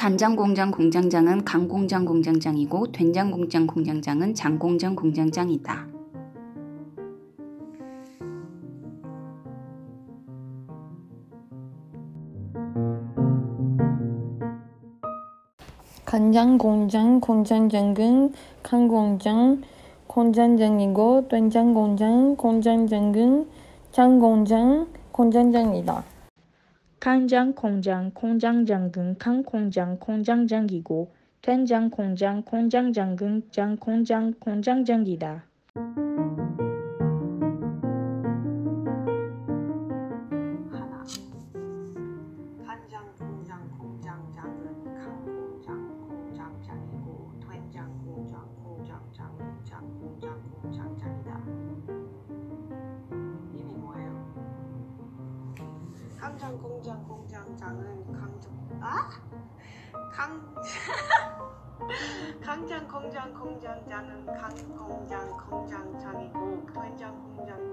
간장 공장 공장장은 간 공장 공장장이고 된장 공장 공장장은 장 공장 공장장이다. 간장 공장 공장장은 간 공장 공장장이고 된장 공장 공장장은 장 공장 공장장이다. 간장 공장 공장장은 간 공장 공장장이고 된장 공장 공장장은 장 공장 공장장이다. 간장 공장 공장장은 강정 아? 강 강장 공장 공장장은 강 공장 공장장이고 된장 공장